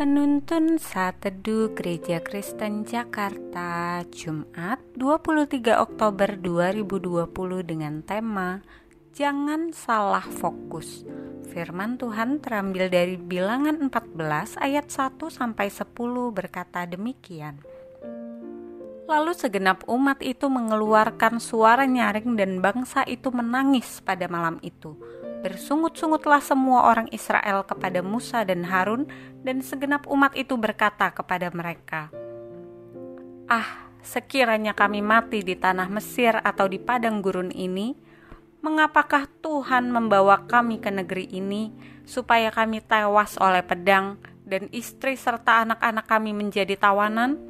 Penuntun Saat Teduh Gereja Kristen Jakarta Jumat 23 Oktober 2020 dengan tema Jangan salah fokus Firman Tuhan terambil dari bilangan 14 ayat 1 sampai 10 berkata demikian. Lalu segenap umat itu mengeluarkan suara nyaring dan bangsa itu menangis pada malam itu Bersungut-sungutlah semua orang Israel kepada Musa dan Harun, dan segenap umat itu berkata kepada mereka, "Ah, sekiranya kami mati di tanah Mesir atau di padang gurun ini, mengapakah Tuhan membawa kami ke negeri ini supaya kami tewas oleh pedang dan istri serta anak-anak kami menjadi tawanan?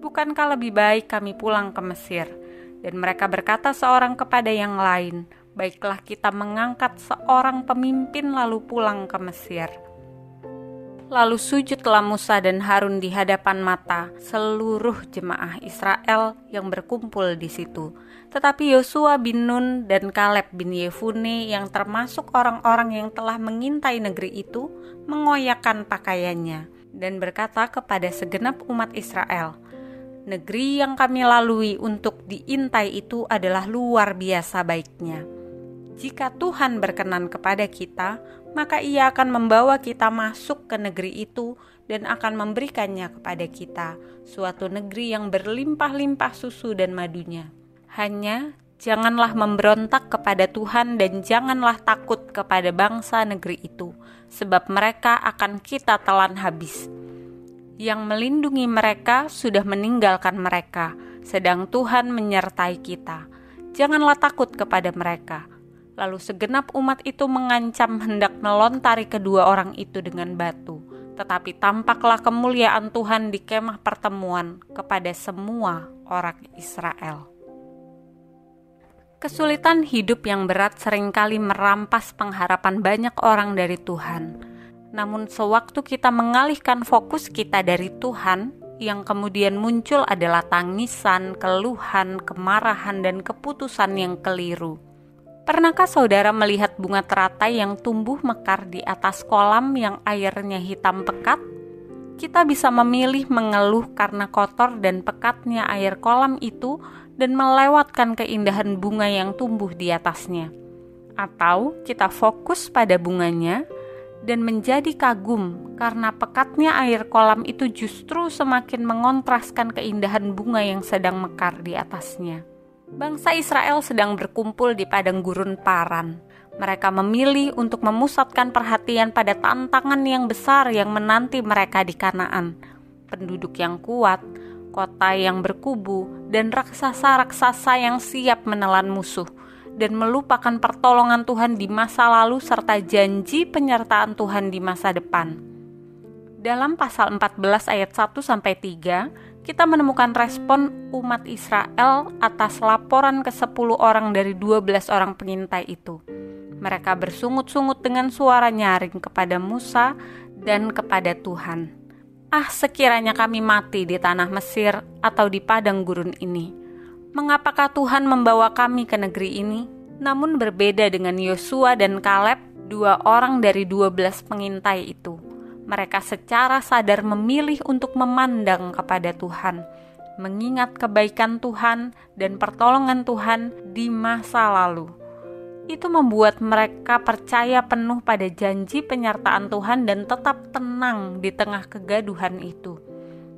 Bukankah lebih baik kami pulang ke Mesir?" Dan mereka berkata seorang kepada yang lain, baiklah kita mengangkat seorang pemimpin lalu pulang ke Mesir. Lalu sujudlah Musa dan Harun di hadapan mata seluruh jemaah Israel yang berkumpul di situ. Tetapi Yosua bin Nun dan Kaleb bin Yefune yang termasuk orang-orang yang telah mengintai negeri itu mengoyakkan pakaiannya dan berkata kepada segenap umat Israel, Negeri yang kami lalui untuk diintai itu adalah luar biasa baiknya jika Tuhan berkenan kepada kita, maka Ia akan membawa kita masuk ke negeri itu dan akan memberikannya kepada kita, suatu negeri yang berlimpah-limpah susu dan madunya. Hanya janganlah memberontak kepada Tuhan dan janganlah takut kepada bangsa negeri itu, sebab mereka akan kita telan habis. Yang melindungi mereka sudah meninggalkan mereka, sedang Tuhan menyertai kita. Janganlah takut kepada mereka, Lalu segenap umat itu mengancam hendak melontari kedua orang itu dengan batu. Tetapi tampaklah kemuliaan Tuhan di kemah pertemuan kepada semua orang Israel. Kesulitan hidup yang berat sering kali merampas pengharapan banyak orang dari Tuhan. Namun, sewaktu kita mengalihkan fokus kita dari Tuhan, yang kemudian muncul adalah tangisan, keluhan, kemarahan, dan keputusan yang keliru Pernahkah saudara melihat bunga teratai yang tumbuh mekar di atas kolam yang airnya hitam pekat? Kita bisa memilih mengeluh karena kotor dan pekatnya air kolam itu dan melewatkan keindahan bunga yang tumbuh di atasnya. Atau kita fokus pada bunganya dan menjadi kagum karena pekatnya air kolam itu justru semakin mengontraskan keindahan bunga yang sedang mekar di atasnya. Bangsa Israel sedang berkumpul di padang gurun Paran. Mereka memilih untuk memusatkan perhatian pada tantangan yang besar yang menanti mereka di Kanaan. Penduduk yang kuat, kota yang berkubu, dan raksasa-raksasa yang siap menelan musuh dan melupakan pertolongan Tuhan di masa lalu serta janji penyertaan Tuhan di masa depan. Dalam pasal 14 ayat 1 sampai 3, kita menemukan respon umat Israel atas laporan ke-10 orang dari 12 orang pengintai itu. Mereka bersungut-sungut dengan suara nyaring kepada Musa dan kepada Tuhan. Ah, sekiranya kami mati di tanah Mesir atau di padang gurun ini. Mengapakah Tuhan membawa kami ke negeri ini? Namun berbeda dengan Yosua dan Kaleb, dua orang dari 12 pengintai itu mereka secara sadar memilih untuk memandang kepada Tuhan, mengingat kebaikan Tuhan dan pertolongan Tuhan di masa lalu. Itu membuat mereka percaya penuh pada janji penyertaan Tuhan dan tetap tenang di tengah kegaduhan itu.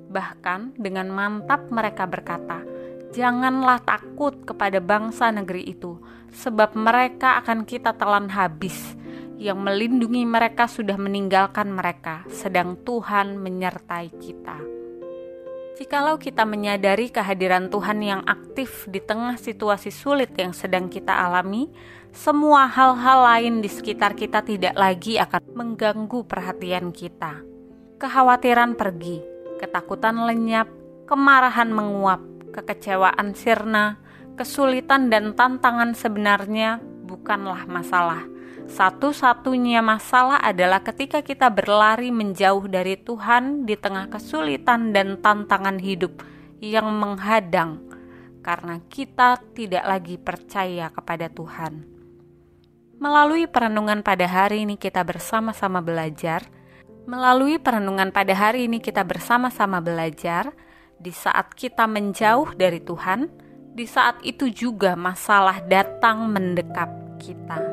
Bahkan dengan mantap mereka berkata, "Janganlah takut kepada bangsa negeri itu, sebab mereka akan kita telan habis." Yang melindungi mereka sudah meninggalkan mereka, sedang Tuhan menyertai kita. Jikalau kita menyadari kehadiran Tuhan yang aktif di tengah situasi sulit yang sedang kita alami, semua hal-hal lain di sekitar kita tidak lagi akan mengganggu perhatian kita. Kekhawatiran pergi, ketakutan lenyap, kemarahan menguap, kekecewaan sirna, kesulitan dan tantangan sebenarnya bukanlah masalah satu-satunya masalah adalah ketika kita berlari menjauh dari Tuhan di tengah kesulitan dan tantangan hidup yang menghadang, karena kita tidak lagi percaya kepada Tuhan. Melalui perenungan pada hari ini, kita bersama-sama belajar Melalui perenungan pada hari ini kita bersama-sama belajar di saat kita menjauh dari Tuhan, di saat itu juga masalah datang mendekap kita.